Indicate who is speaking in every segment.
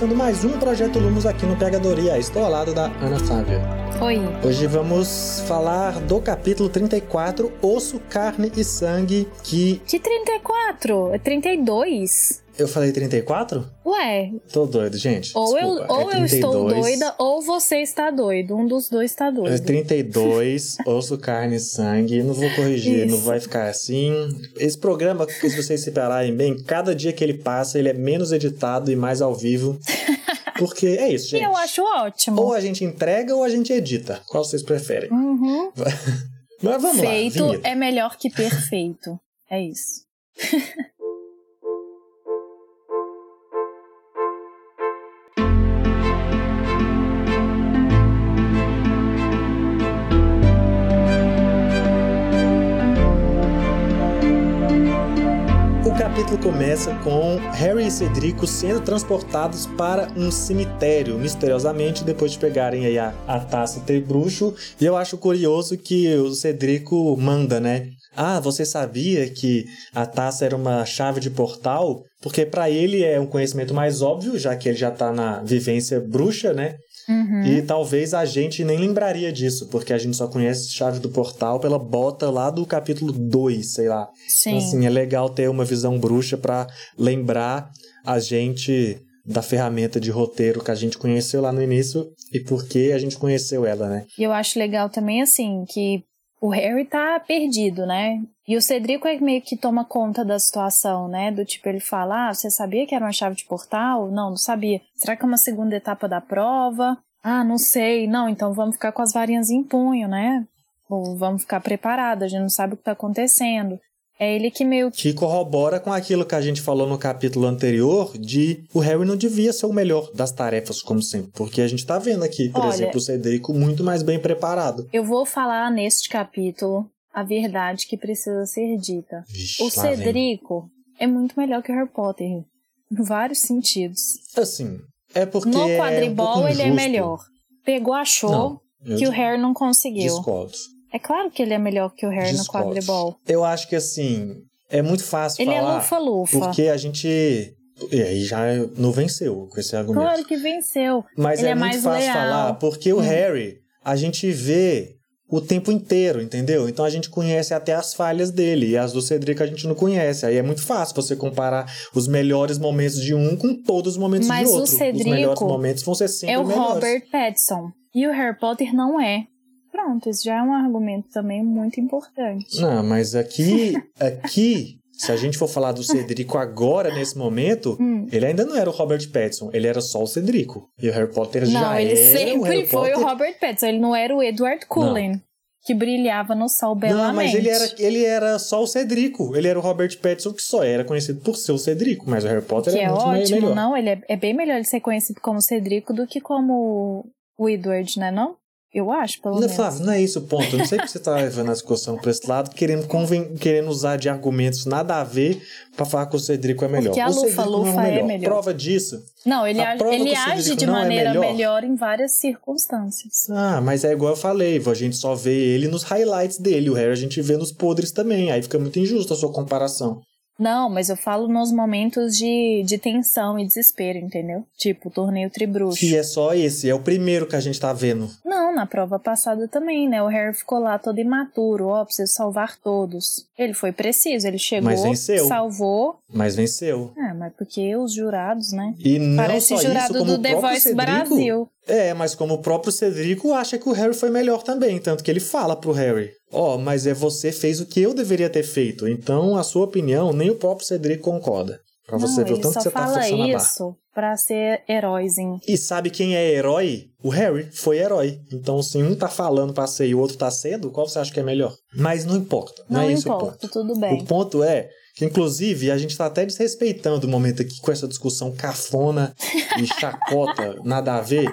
Speaker 1: Começando mais um Projeto Lumos aqui no Pegadoria. Estou ao lado da Ana Flávia.
Speaker 2: Oi.
Speaker 1: Hoje vamos falar do capítulo 34, Osso, Carne e Sangue, que...
Speaker 2: Que 34? É 32?
Speaker 1: Eu falei 34?
Speaker 2: Ué,
Speaker 1: Tô doido, gente.
Speaker 2: ou, eu,
Speaker 1: Desculpa,
Speaker 2: ou
Speaker 1: é
Speaker 2: eu estou
Speaker 1: 32.
Speaker 2: doida ou você está doido. Um dos dois está
Speaker 1: É
Speaker 2: doido.
Speaker 1: 32, osso, carne e sangue. Não vou corrigir,
Speaker 2: Isso.
Speaker 1: não vai ficar assim. Esse programa, se vocês separarem bem, cada dia que ele passa, ele é menos editado e mais ao vivo. Porque é isso,
Speaker 2: E
Speaker 1: gente.
Speaker 2: eu acho ótimo.
Speaker 1: Ou a gente entrega ou a gente edita. Qual vocês preferem?
Speaker 2: Uhum.
Speaker 1: Mas vamos
Speaker 2: Feito
Speaker 1: lá, vinheta.
Speaker 2: é melhor que perfeito. É isso.
Speaker 1: Capítulo começa com Harry e Cedrico sendo transportados para um cemitério, misteriosamente, depois de pegarem aí a, a taça bruxo. E eu acho curioso que o Cedrico manda, né? Ah, você sabia que a taça era uma chave de portal? Porque para ele é um conhecimento mais óbvio, já que ele já tá na vivência bruxa, né?
Speaker 2: Uhum.
Speaker 1: E talvez a gente nem lembraria disso, porque a gente só conhece chave do portal pela bota lá do capítulo 2, sei lá.
Speaker 2: Sim.
Speaker 1: Então, assim, é legal ter uma visão bruxa pra lembrar a gente da ferramenta de roteiro que a gente conheceu lá no início e por que a gente conheceu ela, né?
Speaker 2: E eu acho legal também, assim, que o Harry tá perdido, né? E o Cedrico é meio que toma conta da situação, né? Do tipo, ele fala: Ah, você sabia que era uma chave de portal? Não, não sabia. Será que é uma segunda etapa da prova? Ah, não sei. Não, então vamos ficar com as varinhas em punho, né? Ou vamos ficar preparados, a gente não sabe o que tá acontecendo. É ele que meio que.
Speaker 1: Corrobora com aquilo que a gente falou no capítulo anterior de o Harry não devia ser o melhor das tarefas, como sempre. Porque a gente tá vendo aqui, por
Speaker 2: Olha-
Speaker 1: exemplo, o Cedrico muito mais bem preparado.
Speaker 2: Eu vou falar neste capítulo a verdade que precisa ser dita.
Speaker 1: Vixe,
Speaker 2: O
Speaker 1: lá vem.
Speaker 2: Cedrico é muito melhor que o Harry Potter. Em vários sentidos.
Speaker 1: Assim, é porque.
Speaker 2: No
Speaker 1: é um
Speaker 2: quadribol ele é melhor. Pegou, achou
Speaker 1: Não,
Speaker 2: que o Harry não conseguiu.
Speaker 1: discordo.
Speaker 2: É claro que ele é melhor que o Harry no
Speaker 1: Discordo.
Speaker 2: quadribol.
Speaker 1: Eu acho que assim, é muito fácil
Speaker 2: Ele é
Speaker 1: falar.
Speaker 2: lufa-lufa.
Speaker 1: Porque a gente. E aí já não venceu com esse argumento.
Speaker 2: Claro que venceu.
Speaker 1: Mas
Speaker 2: ele
Speaker 1: é,
Speaker 2: é
Speaker 1: muito
Speaker 2: mais
Speaker 1: fácil
Speaker 2: leal.
Speaker 1: falar, porque o
Speaker 2: Hum.
Speaker 1: Harry, a gente vê o tempo inteiro, entendeu? Então a gente conhece até as falhas dele, e as do Cedric a gente não conhece. Aí é muito fácil você comparar os melhores momentos de um com todos os momentos
Speaker 2: Mas
Speaker 1: de
Speaker 2: o
Speaker 1: outro.
Speaker 2: Cedrico
Speaker 1: os melhores momentos vão ser sempre
Speaker 2: É o
Speaker 1: melhores.
Speaker 2: Robert Pattinson. E o Harry Potter não é. Pronto, isso já é um argumento também muito importante.
Speaker 1: Não, mas aqui, aqui, se a gente for falar do Cedrico agora, nesse momento,
Speaker 2: Hum.
Speaker 1: ele ainda não era o Robert Pattinson, ele era só o Cedrico. E o Harry Potter já
Speaker 2: Não, ele
Speaker 1: era o
Speaker 2: sempre
Speaker 1: Harry
Speaker 2: foi
Speaker 1: Potter.
Speaker 2: o Robert Pattinson. Ele não era o Edward Cullen, que brilhava no sol belamente.
Speaker 1: Não, mas ele era, ele era só o Cedrico. Ele era o Robert Pattinson, que só era conhecido por ser o Cedrico. Mas o Harry Potter
Speaker 2: Que
Speaker 1: é,
Speaker 2: é
Speaker 1: muito
Speaker 2: ótimo,
Speaker 1: melhor.
Speaker 2: não? Ele é, é bem melhor ele ser conhecido como Cedrico do que como o Edward, né? Não? Eu acho, pelo
Speaker 1: Não,
Speaker 2: menos.
Speaker 1: Flávio, não é isso o ponto. Eu não sei porque você tá levando a discussão pra esse lado, querendo, conven... querendo usar de argumentos nada a ver pra falar que o Cedrico é melhor.
Speaker 2: Porque a
Speaker 1: não
Speaker 2: lufa-lufa
Speaker 1: é
Speaker 2: é
Speaker 1: melhor.
Speaker 2: melhor.
Speaker 1: Prova disso.
Speaker 2: Não, ele,
Speaker 1: A
Speaker 2: ele age de
Speaker 1: é
Speaker 2: maneira
Speaker 1: melhor.
Speaker 2: melhor em várias circunstâncias.
Speaker 1: Ah, mas é igual eu falei, a gente só vê ele nos highlights dele. O Harry a gente vê nos podres também. Aí fica muito injusta a sua comparação.
Speaker 2: Não, mas eu falo nos momentos de, de tensão e desespero, entendeu? Tipo, o torneio tribruxo.
Speaker 1: Que é só esse, é o primeiro que a gente tá vendo.
Speaker 2: Não, na prova passada também, né? O Harry ficou lá todo imaturo, ó, preciso salvar todos. Ele foi preciso, ele chegou,
Speaker 1: Mas venceu.
Speaker 2: salvou.
Speaker 1: Mas venceu.
Speaker 2: Ah, mas porque os jurados, né?
Speaker 1: E não
Speaker 2: Parece
Speaker 1: só
Speaker 2: jurado
Speaker 1: isso, como
Speaker 2: do
Speaker 1: o
Speaker 2: The Voice
Speaker 1: Cedrico,
Speaker 2: Brasil.
Speaker 1: É, mas como o próprio Cedrico acha que o Harry foi melhor também, tanto que ele fala pro Harry: "Ó, mas é você fez o que eu deveria ter feito". Então, a sua opinião, nem o próprio Cedrico concorda. Pra você
Speaker 2: não,
Speaker 1: ver o tanto que você tá forçando
Speaker 2: isso pra ser heróizinho.
Speaker 1: E sabe quem é herói? O Harry foi herói. Então, se um tá falando pra ser e o outro tá sendo, qual você acha que é melhor? Mas não importa. Não,
Speaker 2: Não,
Speaker 1: é isso o
Speaker 2: importa,
Speaker 1: ponto.
Speaker 2: tudo bem.
Speaker 1: O ponto é Que, inclusive, a gente tá até desrespeitando o momento aqui com essa discussão cafona e chacota, nada a ver,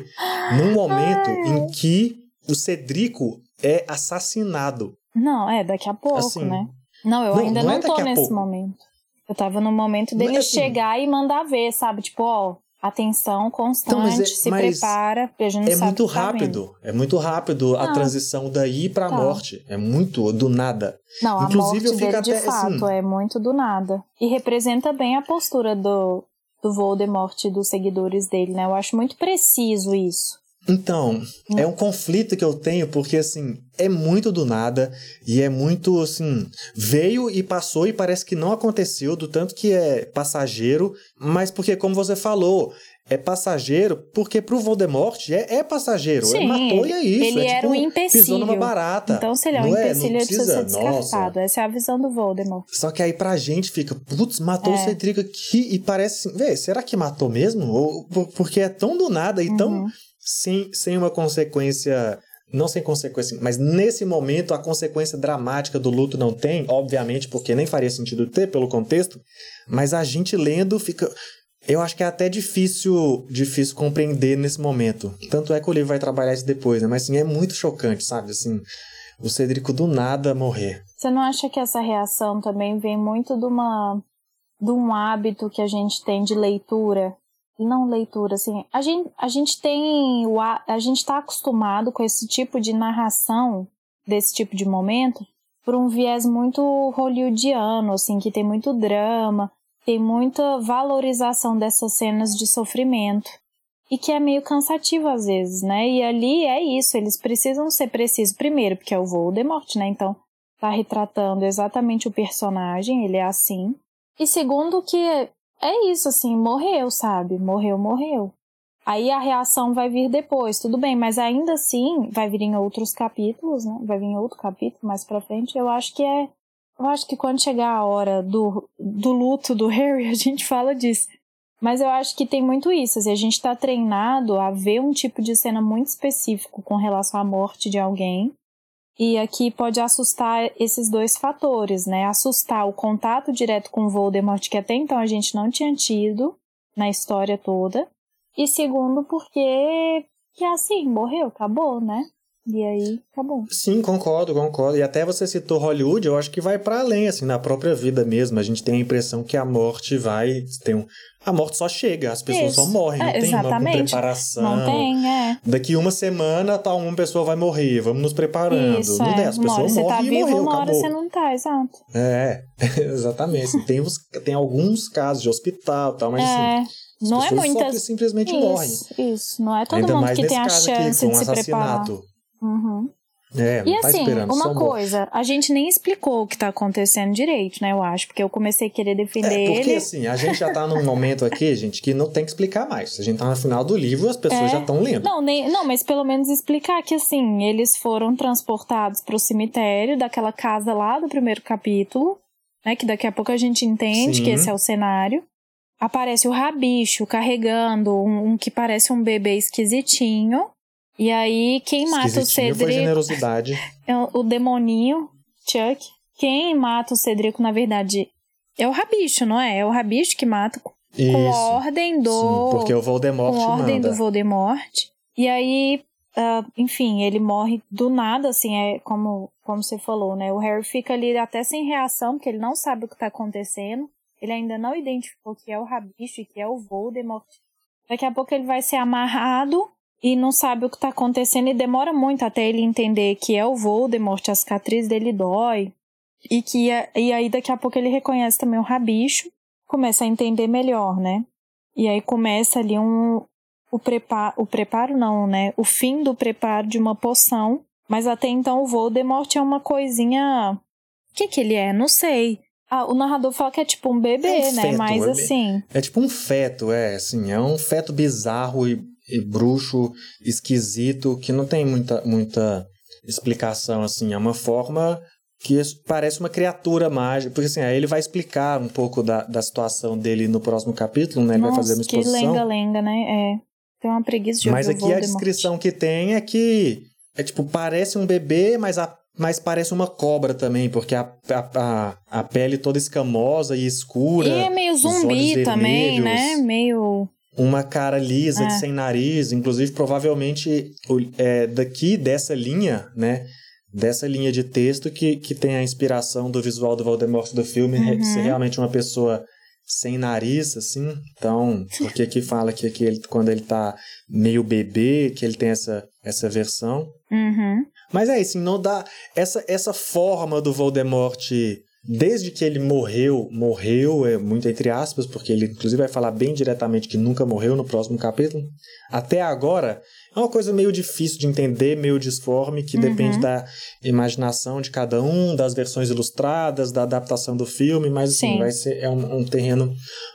Speaker 1: num momento
Speaker 2: Ai.
Speaker 1: em que o Cedrico é assassinado.
Speaker 2: Não, é, daqui a pouco,
Speaker 1: Assim,
Speaker 2: né? Não, eu
Speaker 1: não-
Speaker 2: ainda
Speaker 1: não
Speaker 2: não,
Speaker 1: é
Speaker 2: tô nesse
Speaker 1: pouco.
Speaker 2: momento. Eu tava no momento
Speaker 1: é
Speaker 2: dele
Speaker 1: assim.
Speaker 2: chegar e mandar ver, sabe? Tipo, ó, atenção constante,
Speaker 1: Então, é-
Speaker 2: se prepara, porque a gente não
Speaker 1: É
Speaker 2: sabe
Speaker 1: muito
Speaker 2: o que tá
Speaker 1: rápido. É muito rápido a
Speaker 2: Ah.
Speaker 1: transição daí pra
Speaker 2: Tá.
Speaker 1: morte. É muito do nada.
Speaker 2: Não, a
Speaker 1: Inclusive, eu
Speaker 2: morte
Speaker 1: fico
Speaker 2: dele de
Speaker 1: até,
Speaker 2: fato
Speaker 1: assim-
Speaker 2: é muito do nada. E representa bem a postura do, do Voldemort e dos seguidores dele, né? Eu acho muito preciso isso.
Speaker 1: Então, é um conflito que eu tenho, porque assim, é muito do nada e é muito assim, veio e passou e parece que não aconteceu, do tanto que é passageiro, mas porque, como você falou, é passageiro porque pro Voldemort é, é passageiro.
Speaker 2: Sim,
Speaker 1: ele matou e é isso.
Speaker 2: ele
Speaker 1: é,
Speaker 2: era
Speaker 1: tipo,
Speaker 2: um empecilho.
Speaker 1: Pisou numa barata.
Speaker 2: Então, se ele é um
Speaker 1: Não é?
Speaker 2: Empecilho, ele precisa ser
Speaker 1: precisa- nossa.
Speaker 2: descartado. Essa é a visão do Voldemort.
Speaker 1: Só que aí pra gente fica, putz, matou o
Speaker 2: É.
Speaker 1: Cedrico aqui e parece vê, será que matou mesmo? Ou, por- porque é tão do nada e tão
Speaker 2: Uhum.
Speaker 1: Sem, sem uma consequência. Não sem consequência, mas nesse momento a consequência dramática do luto não tem, obviamente, porque nem faria sentido ter pelo contexto, mas a gente lendo fica. Eu acho que é até difícil, difícil compreender nesse momento. Tanto é que o livro vai trabalhar isso depois, né? Mas assim, é muito chocante, sabe? Assim, o Cedrico do nada morrer.
Speaker 2: Você não acha que essa reação também vem muito de uma de um hábito que a gente tem de leitura? Não leitura, assim. A gente, a gente tem. o A gente está acostumado com esse tipo de narração, desse tipo de momento, por um viés muito hollywoodiano, assim, que tem muito drama, tem muita valorização dessas cenas de sofrimento. E que é meio cansativo às vezes, né? E ali é isso, eles precisam ser precisos. Primeiro, porque é o Voldemort, né? Então, tá retratando exatamente o personagem, ele é assim. E segundo que é isso, assim, morreu, sabe? Morreu, morreu. Aí a reação vai vir depois, tudo bem, mas ainda assim vai vir em outros capítulos, né? Vai vir em outro capítulo mais pra frente. Eu acho que é. Eu acho que quando chegar a hora do, do luto do Harry, a gente fala disso. Mas eu acho que tem muito isso. Assim, a gente tá treinado a ver um tipo de cena muito específico com relação à morte de alguém. E aqui pode assustar esses dois fatores, né? Assustar o contato direto com Voldemort, que até então a gente não tinha tido na história toda. E segundo, porque que assim, morreu, acabou, né? E aí, acabou.
Speaker 1: Sim, concordo, concordo. E até você citou Hollywood, eu acho que vai para além, assim, na própria vida mesmo. A gente tem a impressão que a morte vai. Tem um... A morte só chega, as pessoas
Speaker 2: Isso.
Speaker 1: só morrem, não
Speaker 2: É,
Speaker 1: tem uma preparação.
Speaker 2: Não tem, é.
Speaker 1: Daqui uma semana, tal, uma pessoa vai morrer, vamos nos preparando.
Speaker 2: Isso,
Speaker 1: não
Speaker 2: é.
Speaker 1: tem, as
Speaker 2: Uma hora
Speaker 1: pessoas
Speaker 2: você tá
Speaker 1: morrem e
Speaker 2: vivo,
Speaker 1: morreu,
Speaker 2: uma hora
Speaker 1: acabou.
Speaker 2: você não tá, exato.
Speaker 1: É, exatamente. Assim, tem, uns, tem alguns casos de hospital e tal, mas assim,
Speaker 2: é.
Speaker 1: as
Speaker 2: Não é
Speaker 1: pessoas
Speaker 2: muitas.
Speaker 1: simplesmente morrem.
Speaker 2: Isso, isso. Não é todo
Speaker 1: Ainda
Speaker 2: mundo que tem a
Speaker 1: caso aqui,
Speaker 2: chance
Speaker 1: com um
Speaker 2: de se preparar. Uhum.
Speaker 1: É,
Speaker 2: E
Speaker 1: tá
Speaker 2: assim, uma coisa, a gente nem explicou o que tá acontecendo direito, né? Eu acho, porque eu comecei a querer defender
Speaker 1: É, porque
Speaker 2: ele.
Speaker 1: assim, a gente já tá num momento aqui, gente, que não tem que explicar mais. A gente tá no final do livro, as pessoas
Speaker 2: É.
Speaker 1: já estão lendo.
Speaker 2: Não, nem, não, mas pelo menos explicar que assim, eles foram transportados pro cemitério daquela casa lá do primeiro capítulo, né? Que daqui a pouco a gente entende
Speaker 1: Sim.
Speaker 2: que esse é o cenário. Aparece o rabicho carregando um, um que parece um bebê esquisitinho. E aí, quem mata o
Speaker 1: Esquisitinho foi
Speaker 2: Cedrico
Speaker 1: generosidade.
Speaker 2: é o, demoninho, Chuck. Quem mata o Cedrico, na verdade, é o rabicho, não é? É o rabicho que mata com
Speaker 1: Isso.
Speaker 2: ordem do
Speaker 1: Sim, porque o Voldemort
Speaker 2: com ordem
Speaker 1: manda.
Speaker 2: do Voldemort. E aí, ah, enfim, ele morre do nada, assim, é como, como você falou, né? O Harry fica ali até sem reação, porque ele não sabe o que tá acontecendo. Ele ainda não identificou que é o Rabicho e que é o Voldemort. Daqui a pouco ele vai ser amarrado e não sabe o que tá acontecendo e demora muito até ele entender que é o Voldemort, a cicatriz dele dói. E que é- e aí daqui a pouco ele reconhece também o Rabicho, começa a entender melhor, né? E aí começa ali um o preparo, o preparo não, né? O fim do preparo de uma poção, mas até então o Voldemort é uma coisinha o que que ele é? Não sei. Ah, o narrador fala que é tipo um bebê,
Speaker 1: É um
Speaker 2: né?
Speaker 1: feto,
Speaker 2: Mas
Speaker 1: ele-
Speaker 2: assim,
Speaker 1: É tipo um feto, é, assim, é um feto bizarro e bruxo, esquisito, que não tem muita, muita explicação, assim, é uma forma que parece uma criatura mágica, porque assim, aí ele vai explicar um pouco da, da situação dele no próximo capítulo, né, ele vai fazer uma
Speaker 2: nossa, que
Speaker 1: exposição.
Speaker 2: lenga-lenga, né? É. Tem uma preguiça de
Speaker 1: Mas aqui a descrição que tem é que é tipo, parece um bebê, mas a, mas parece uma cobra também, porque a, a, a, a pele toda escamosa e escura.
Speaker 2: E é meio zumbi também, né? Meio.
Speaker 1: Uma cara lisa, é. sem nariz. Inclusive, provavelmente, é, daqui dessa linha, né? Dessa linha de texto que, que tem a inspiração do visual do Voldemort do filme, uhum. ser realmente uma pessoa sem nariz, assim. Então, porque aqui fala que, que ele, quando ele tá meio bebê, que ele tem essa, essa versão.
Speaker 2: Uhum.
Speaker 1: Mas é isso, não dá. Essa, essa forma do Voldemort, desde que ele morreu, morreu, é muito entre aspas, porque ele inclusive vai falar bem diretamente que nunca morreu no próximo capítulo, até agora, é uma coisa meio difícil de entender, meio disforme, que uhum. depende da imaginação de cada um, das versões ilustradas, da adaptação do filme, mas assim, vai ser é um, um terreno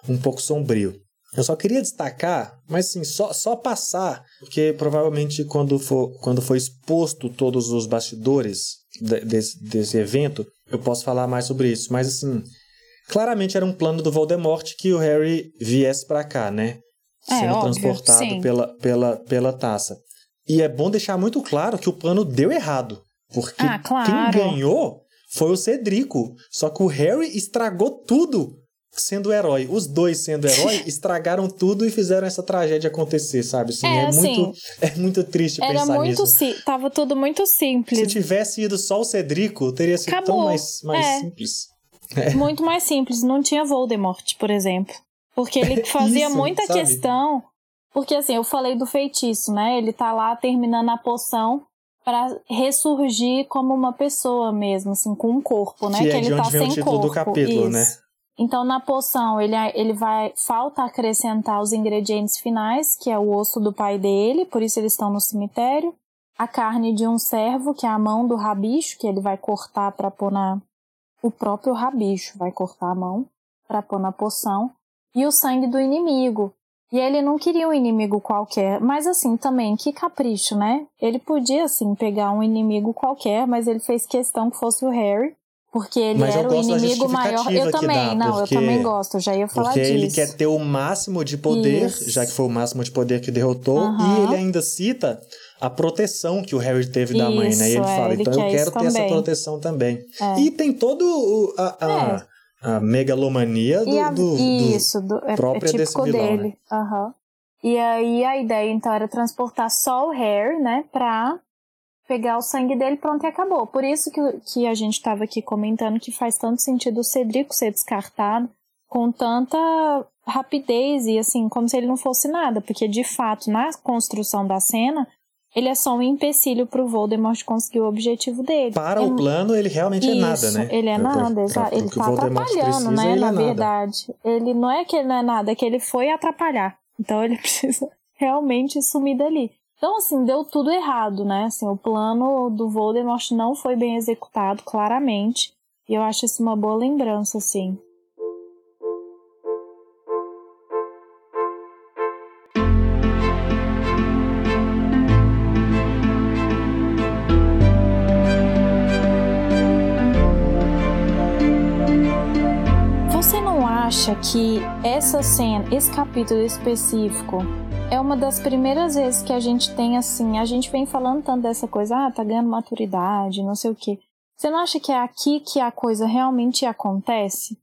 Speaker 1: um pouco sombrio. Eu só queria destacar, mas sim, só, só passar, porque provavelmente quando for, quando for exposto todos os bastidores de, desse, desse evento, eu posso falar mais sobre isso. Mas assim, claramente era um plano do Voldemort que o Harry viesse para cá, né?
Speaker 2: É,
Speaker 1: Sendo
Speaker 2: óbvio,
Speaker 1: transportado
Speaker 2: sim.
Speaker 1: pela, pela, pela taça. E é bom deixar muito claro que o plano deu errado. Porque
Speaker 2: Ah, claro.
Speaker 1: quem ganhou foi o Cedrico. Só que o Harry estragou tudo sendo o herói. Os dois sendo herói estragaram tudo e fizeram essa tragédia acontecer, sabe? Assim,
Speaker 2: É,
Speaker 1: é,
Speaker 2: assim,
Speaker 1: muito, é muito triste
Speaker 2: Era
Speaker 1: pensar
Speaker 2: muito
Speaker 1: nisso.
Speaker 2: si tava tudo muito
Speaker 1: Se
Speaker 2: simples.
Speaker 1: tivesse ido só o Cedrico, teria sido tão
Speaker 2: Acabou.
Speaker 1: mais, mais
Speaker 2: É.
Speaker 1: simples.
Speaker 2: Muito mais simples. Não tinha Voldemort, por exemplo. Porque ele fazia
Speaker 1: Isso,
Speaker 2: muita
Speaker 1: sabe?
Speaker 2: questão. Porque assim, eu falei do feitiço, né? Ele tá lá terminando a poção pra ressurgir como uma pessoa mesmo, assim, com um corpo, né?
Speaker 1: Que é
Speaker 2: ele
Speaker 1: de onde
Speaker 2: tá
Speaker 1: vem o
Speaker 2: sem
Speaker 1: título do
Speaker 2: corpo.
Speaker 1: capítulo,
Speaker 2: Isso.
Speaker 1: né?
Speaker 2: Então, na poção, ele, ele vai. Falta acrescentar os ingredientes finais, que é o osso do pai dele, por isso eles estão no cemitério. A carne de um servo, que é a mão do rabicho, que ele vai cortar para pôr na. O próprio rabicho vai cortar a mão para pôr na poção. E o sangue do inimigo. E ele não queria um inimigo qualquer. Mas assim, também, que capricho, né? Ele podia, assim, pegar um inimigo qualquer, mas ele fez questão que fosse o Harry. Porque ele
Speaker 1: Mas
Speaker 2: era o inimigo maior. Eu também,
Speaker 1: dá,
Speaker 2: não,
Speaker 1: porque-
Speaker 2: eu também gosto, já ia falar
Speaker 1: Porque
Speaker 2: disso.
Speaker 1: ele quer ter o máximo de poder,
Speaker 2: Isso.
Speaker 1: já que foi o máximo de poder que derrotou, e ele ainda cita a proteção que o Harry teve da mãe, né? E ele
Speaker 2: é,
Speaker 1: fala,
Speaker 2: ele
Speaker 1: então eu
Speaker 2: quer
Speaker 1: quero ter essa proteção também.
Speaker 2: É.
Speaker 1: E tem todo o- a, a, a megalomania do,
Speaker 2: a-
Speaker 1: do- do-
Speaker 2: isso, do, é, é
Speaker 1: própria desse
Speaker 2: típico
Speaker 1: vilão,
Speaker 2: dele. Aham. E aí a ideia então era transportar só o Harry, né, pra pegar o sangue dele, pronto e acabou. Por isso que, que a gente tava aqui comentando que faz tanto sentido o Cedrico ser descartado com tanta rapidez e assim, como se ele não fosse nada, porque de fato, na construção da cena, ele é só um empecilho pro Voldemort conseguir o objetivo dele.
Speaker 1: Para
Speaker 2: É
Speaker 1: o plano, ele realmente é nada,
Speaker 2: isso,
Speaker 1: né?
Speaker 2: Ele é nada, exato. Ele tá
Speaker 1: Voldemort
Speaker 2: atrapalhando,
Speaker 1: precisa,
Speaker 2: né?
Speaker 1: ele
Speaker 2: Na
Speaker 1: é nada.
Speaker 2: verdade. Ele não é que ele não é nada, é que ele foi atrapalhar. Então ele precisa realmente sumir dali. Então, assim, deu tudo errado, né? Assim, o plano do Voldemort não foi bem executado, claramente. E eu acho isso uma boa lembrança, assim. Acha que essa cena, esse capítulo específico, é uma das primeiras vezes que a gente tem assim, a gente vem falando tanto dessa coisa, ah, tá ganhando maturidade, não sei o quê. Você não acha que é aqui que a coisa realmente acontece?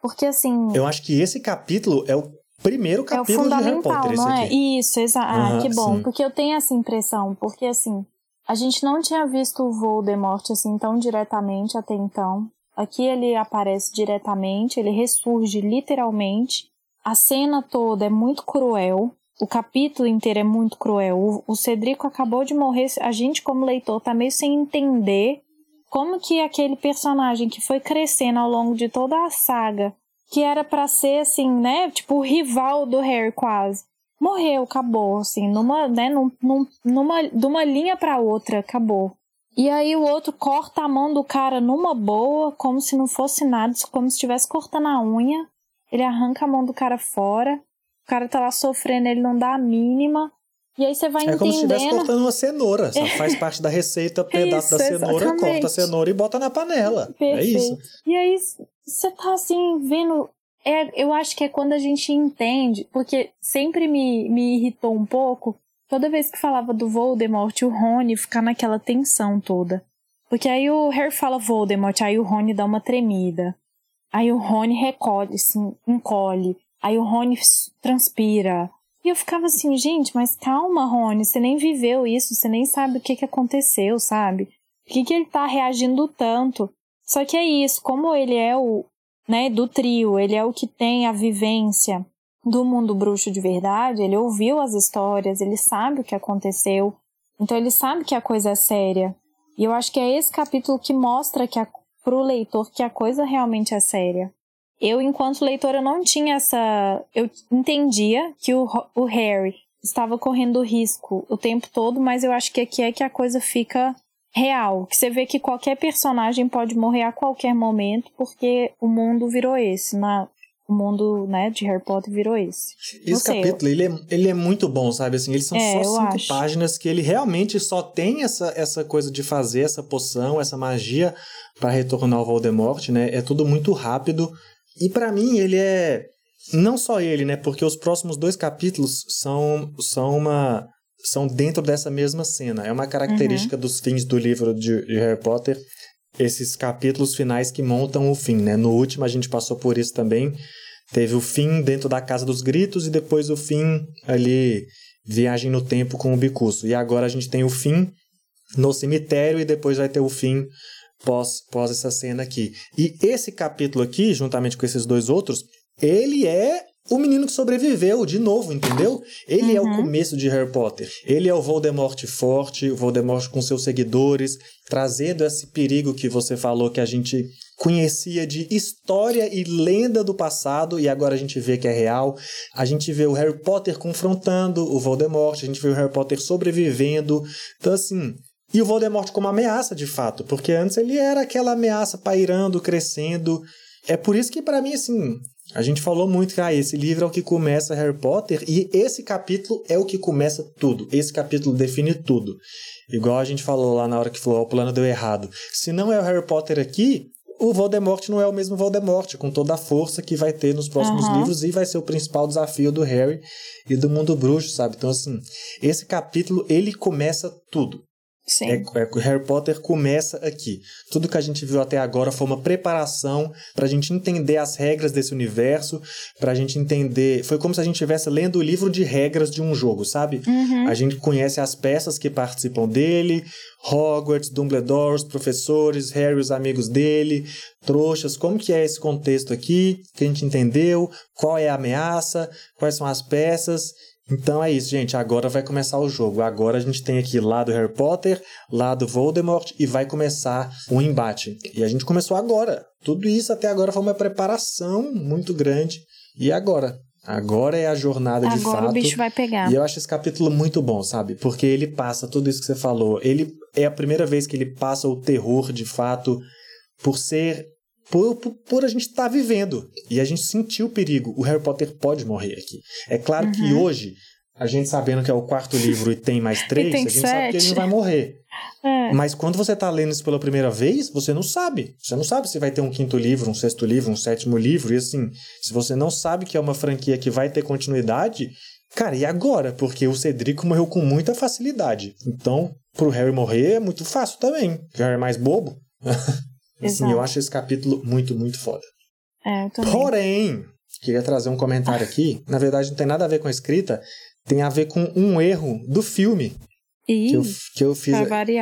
Speaker 2: Porque assim,
Speaker 1: Eu acho que esse capítulo é o primeiro
Speaker 2: é o
Speaker 1: capítulo de Harry
Speaker 2: fundamental,
Speaker 1: Potter,
Speaker 2: não é? Isso, exato. Ah,
Speaker 1: Aham,
Speaker 2: que bom.
Speaker 1: sim.
Speaker 2: Porque eu tenho essa impressão. Porque, assim, a gente não tinha visto o Voldemort, assim, tão diretamente até então. Aqui ele aparece diretamente, ele ressurge literalmente. A cena toda é muito cruel. O capítulo inteiro é muito cruel. O, Cedrico acabou de morrer. A gente, como leitor, tá meio sem entender como que aquele personagem que foi crescendo ao longo de toda a saga, que era pra ser assim, né, tipo o rival do Harry quase, morreu, acabou, assim, numa, né, num, num, numa, de uma linha pra outra, acabou. E aí o outro corta a mão do cara numa boa, como se não fosse nada, como se estivesse cortando a unha. Ele arranca a mão do cara fora. O cara tá lá sofrendo, ele não dá a mínima. E aí você vai
Speaker 1: É como se estivesse
Speaker 2: entendendo.
Speaker 1: cortando uma cenoura. Só faz parte da receita, pedaço da
Speaker 2: Isso,
Speaker 1: cenoura, corta a
Speaker 2: exatamente.
Speaker 1: cenoura e bota na panela. É
Speaker 2: Perfeito.
Speaker 1: isso.
Speaker 2: E aí você tá assim, vendo. É, eu acho que é quando a gente entende, porque sempre me, me irritou um pouco toda vez que falava do Voldemort o Rony ficar naquela tensão toda. Porque aí o Harry fala Voldemort, aí o Rony dá uma tremida. Aí o Rony recolhe, assim, encolhe. Aí o Rony transpira. E eu ficava assim, gente, mas calma, Rony, você nem viveu isso, você nem sabe o que, que aconteceu, sabe? Por que, que ele tá reagindo tanto? Só que é isso, como ele é o, né, do trio, ele é o que tem a vivência do mundo bruxo de verdade, ele ouviu as histórias, ele sabe o que aconteceu, então ele sabe que a coisa é séria. E eu acho que é esse capítulo que mostra que a, pro leitor que a coisa realmente é séria. Eu, enquanto leitora, não tinha essa. Eu entendia que o, o Harry estava correndo risco o tempo todo, mas eu acho que aqui é que a coisa fica real. Que você vê que qualquer personagem pode morrer a qualquer momento, porque o mundo virou esse. Na, o mundo né, de Harry Potter virou esse.
Speaker 1: Esse sei, capítulo, eu... ele, é, ele é muito bom, sabe? Assim, eles são é, só cinco acho. páginas que ele realmente só tem essa, essa coisa de fazer essa poção, essa magia para retornar ao Voldemort, né? É tudo muito rápido. E para mim, ele é. Não só ele, né? Porque os próximos dois capítulos são, são uma. São dentro dessa mesma cena. É uma característica uhum. dos fins do livro de, de Harry Potter esses capítulos finais que montam o fim, né? No último a gente passou por isso também. Teve o fim dentro da Casa dos Gritos e depois o fim ali, viagem no tempo com o Bicuço. E agora a gente tem o fim no cemitério e depois vai ter o fim pós, pós essa cena aqui. E esse capítulo aqui, juntamente com esses dois outros, ele é o menino que sobreviveu de novo, entendeu? Ele uhum. é o uhum. começo de Harry Potter. Ele é o Voldemort forte, o Voldemort com seus seguidores, trazendo esse perigo que você falou que a gente conhecia de história e lenda do passado e agora a gente vê que é real. A gente vê o Harry Potter confrontando o Voldemort, a gente vê o Harry Potter sobrevivendo. Então assim, e o Voldemort como ameaça de fato, porque antes ele era aquela ameaça pairando, crescendo. É por isso que para mim assim, a gente falou muito que ah, esse livro é o que começa Harry Potter e esse capítulo é o que começa tudo. Esse capítulo define tudo. Igual a gente falou lá na hora que falou, o plano deu errado. Se não é o Harry Potter aqui, o Voldemort não é o mesmo Voldemort, com toda a força que vai ter nos próximos uhum. livros e vai ser o principal desafio do Harry e do mundo bruxo, sabe? Então, assim, esse capítulo, ele começa tudo.
Speaker 2: Sim.
Speaker 1: É, é, Harry Potter começa aqui. Tudo que a gente viu até agora foi uma preparação para a gente entender as regras desse universo, para a gente entender. Foi como se a gente estivesse lendo o livro de regras de um jogo, sabe?
Speaker 2: Uhum.
Speaker 1: A gente conhece as peças que participam dele, Hogwarts, Dumbledore, os professores, Harry, os amigos dele, trouxas, como que é esse contexto aqui, que a gente entendeu, qual é a ameaça, quais são as peças. Então é isso, gente. Agora vai começar o jogo. Agora a gente tem aqui lá do Harry Potter, lá do Voldemort e vai começar o embate. E a gente começou agora. Tudo isso até agora foi uma preparação muito grande. E agora? Agora é a jornada
Speaker 2: agora
Speaker 1: de fato.
Speaker 2: Agora o bicho vai pegar.
Speaker 1: E eu acho esse capítulo muito bom, sabe? Porque ele passa tudo isso que você falou. Ele é a primeira vez que ele passa o terror de fato por ser por, por, por, a gente estar tá vivendo. E a gente sentiu o perigo. O Harry Potter pode morrer aqui. É claro uhum. que hoje, a gente sabendo que é o quarto livro e tem mais três,
Speaker 2: tem
Speaker 1: a gente
Speaker 2: sete.
Speaker 1: sabe que ele não vai morrer.
Speaker 2: É.
Speaker 1: Mas quando você está lendo isso pela primeira vez, você não sabe. Você não sabe se vai ter um quinto livro, um sexto livro, um sétimo livro. E assim, se você não sabe que é uma franquia que vai ter continuidade, cara, e agora? Porque o Cedrico morreu com muita facilidade. Então, pro Harry morrer é muito fácil também. O Harry é mais bobo. Assim, eu acho esse capítulo muito, muito foda.
Speaker 2: É, eu também.
Speaker 1: Porém, queria trazer um comentário aqui. Na verdade, não tem nada a ver com a escrita, tem a ver com um erro do filme.
Speaker 2: Ih,
Speaker 1: que eu, que eu fiz.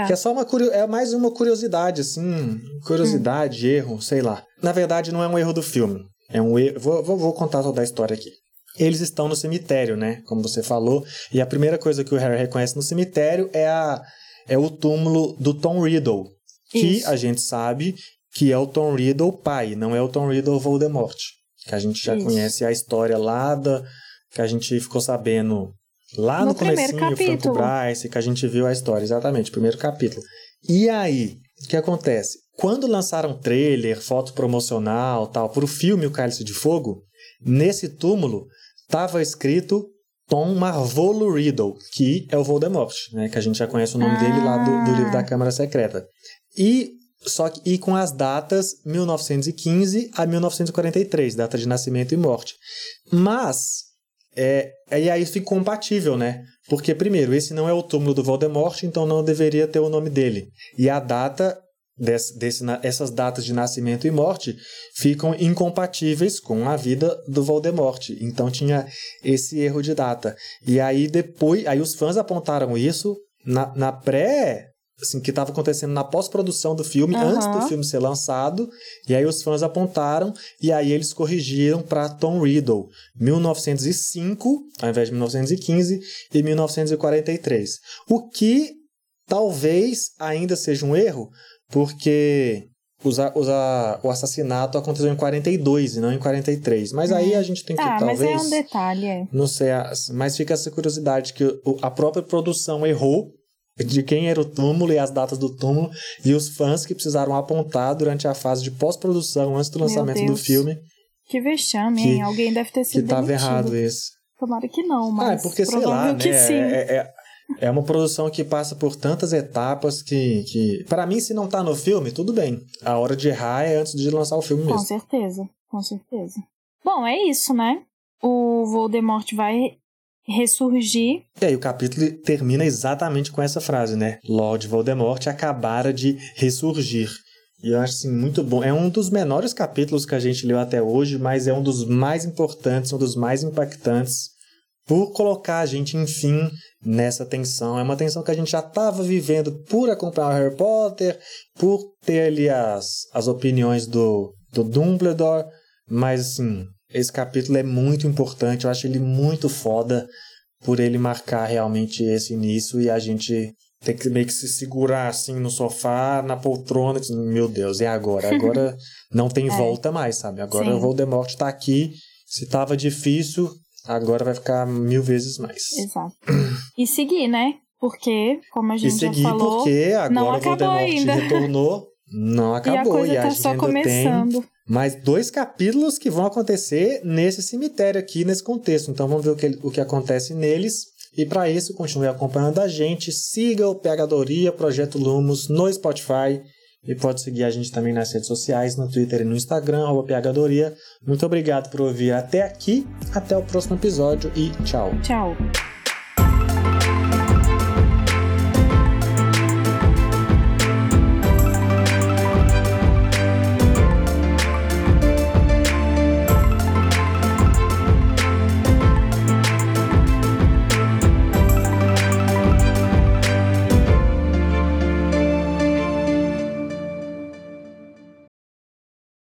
Speaker 1: Que é só uma é mais uma curiosidade, assim. Curiosidade, hum. erro, sei lá. Na verdade, não é um erro do filme. É um erro. Vou, vou, vou contar toda a história aqui. Eles estão no cemitério, né? Como você falou. E a primeira coisa que o Harry reconhece no cemitério é, a, é o túmulo do Tom Riddle, que Isso. a gente sabe que é o Tom Riddle pai, não é o Tom Riddle Voldemort. Que a gente já Isso. conhece a história lá da, que a gente ficou sabendo lá no, no comecinho, Franco Bryce, que a gente viu a história, exatamente, primeiro capítulo. E aí, o que acontece? Quando lançaram trailer, foto promocional, tal, para o filme O Cálice de Fogo, nesse túmulo estava escrito Tom Marvolo Riddle, que é o Voldemort, né? Que a gente já conhece o nome ah. dele lá do, do livro da Câmara Secreta. E só que, e com as datas 1915 a 1943, data de nascimento e morte. Mas, é, e aí fica compatível, né? Porque, primeiro, esse não é o túmulo do Voldemort, então não deveria ter o nome dele. E a data desse, desse, essas datas de nascimento e morte ficam incompatíveis com a vida do Voldemort. Então tinha esse erro de data. E aí depois, aí os fãs apontaram isso na, na pré assim, que estava acontecendo na pós-produção do filme, uhum. antes do filme ser lançado, e aí os fãs apontaram, e aí eles corrigiram para Tom Riddle, 1905, ao invés de 1915, e 1943. O que talvez ainda seja um erro, porque usa, usa, o assassinato aconteceu em 42 e não em 43. Mas aí a gente tem que
Speaker 2: ah,
Speaker 1: talvez.
Speaker 2: Mas é um detalhe. É.
Speaker 1: Não sei, mas fica essa curiosidade que a própria produção errou de quem era o túmulo e as datas do túmulo e os fãs que precisaram apontar durante a fase de pós-produção antes do lançamento do filme.
Speaker 2: Que vexame, que, hein? Alguém deve ter sido
Speaker 1: Que estava errado isso.
Speaker 2: Tomara que não, mas. Ah,
Speaker 1: é porque, sei lá, né? É, é, é, uma produção que passa por tantas etapas que. que... para mim, se não tá no filme, tudo bem. A hora de errar é antes de lançar o filme mesmo.
Speaker 2: Com certeza, com certeza. Bom, é isso, né? O Voldemort vai ressurgir.
Speaker 1: E aí o capítulo termina exatamente com essa frase, né? Lord Voldemort acabara de ressurgir. E eu acho assim muito bom. É um dos menores capítulos que a gente leu até hoje, mas é um dos mais importantes, um dos mais impactantes por colocar a gente, enfim, nessa tensão. É uma tensão que a gente já estava vivendo por acompanhar o Harry Potter, por ter ali as, as opiniões do, do Dumbledore, mas assim, esse capítulo é muito importante, eu acho ele muito foda por ele marcar realmente esse início e a gente tem que meio que se segurar assim no sofá, na poltrona, meu Deus, é agora, agora não tem é. volta mais, sabe? Agora Sim. o Voldemort tá aqui, se tava difícil, agora vai ficar mil vezes mais.
Speaker 2: Exato. E seguir, né? Porque, como a gente
Speaker 1: e seguir
Speaker 2: já falou,
Speaker 1: porque agora
Speaker 2: não
Speaker 1: o Voldemort
Speaker 2: ainda.
Speaker 1: retornou, não acabou.
Speaker 2: E a coisa
Speaker 1: e a
Speaker 2: tá
Speaker 1: gente
Speaker 2: só começando.
Speaker 1: Tem mais dois capítulos que vão acontecer nesse cemitério aqui, nesse contexto. Então vamos ver o que, o que acontece neles. E para isso, continue acompanhando a gente. Siga o Pegadoria Projeto Lumos no Spotify. E pode seguir a gente também nas redes sociais, no Twitter e no Instagram, Pegadoria. Muito obrigado por ouvir até aqui. Até o próximo episódio e tchau.
Speaker 2: Tchau.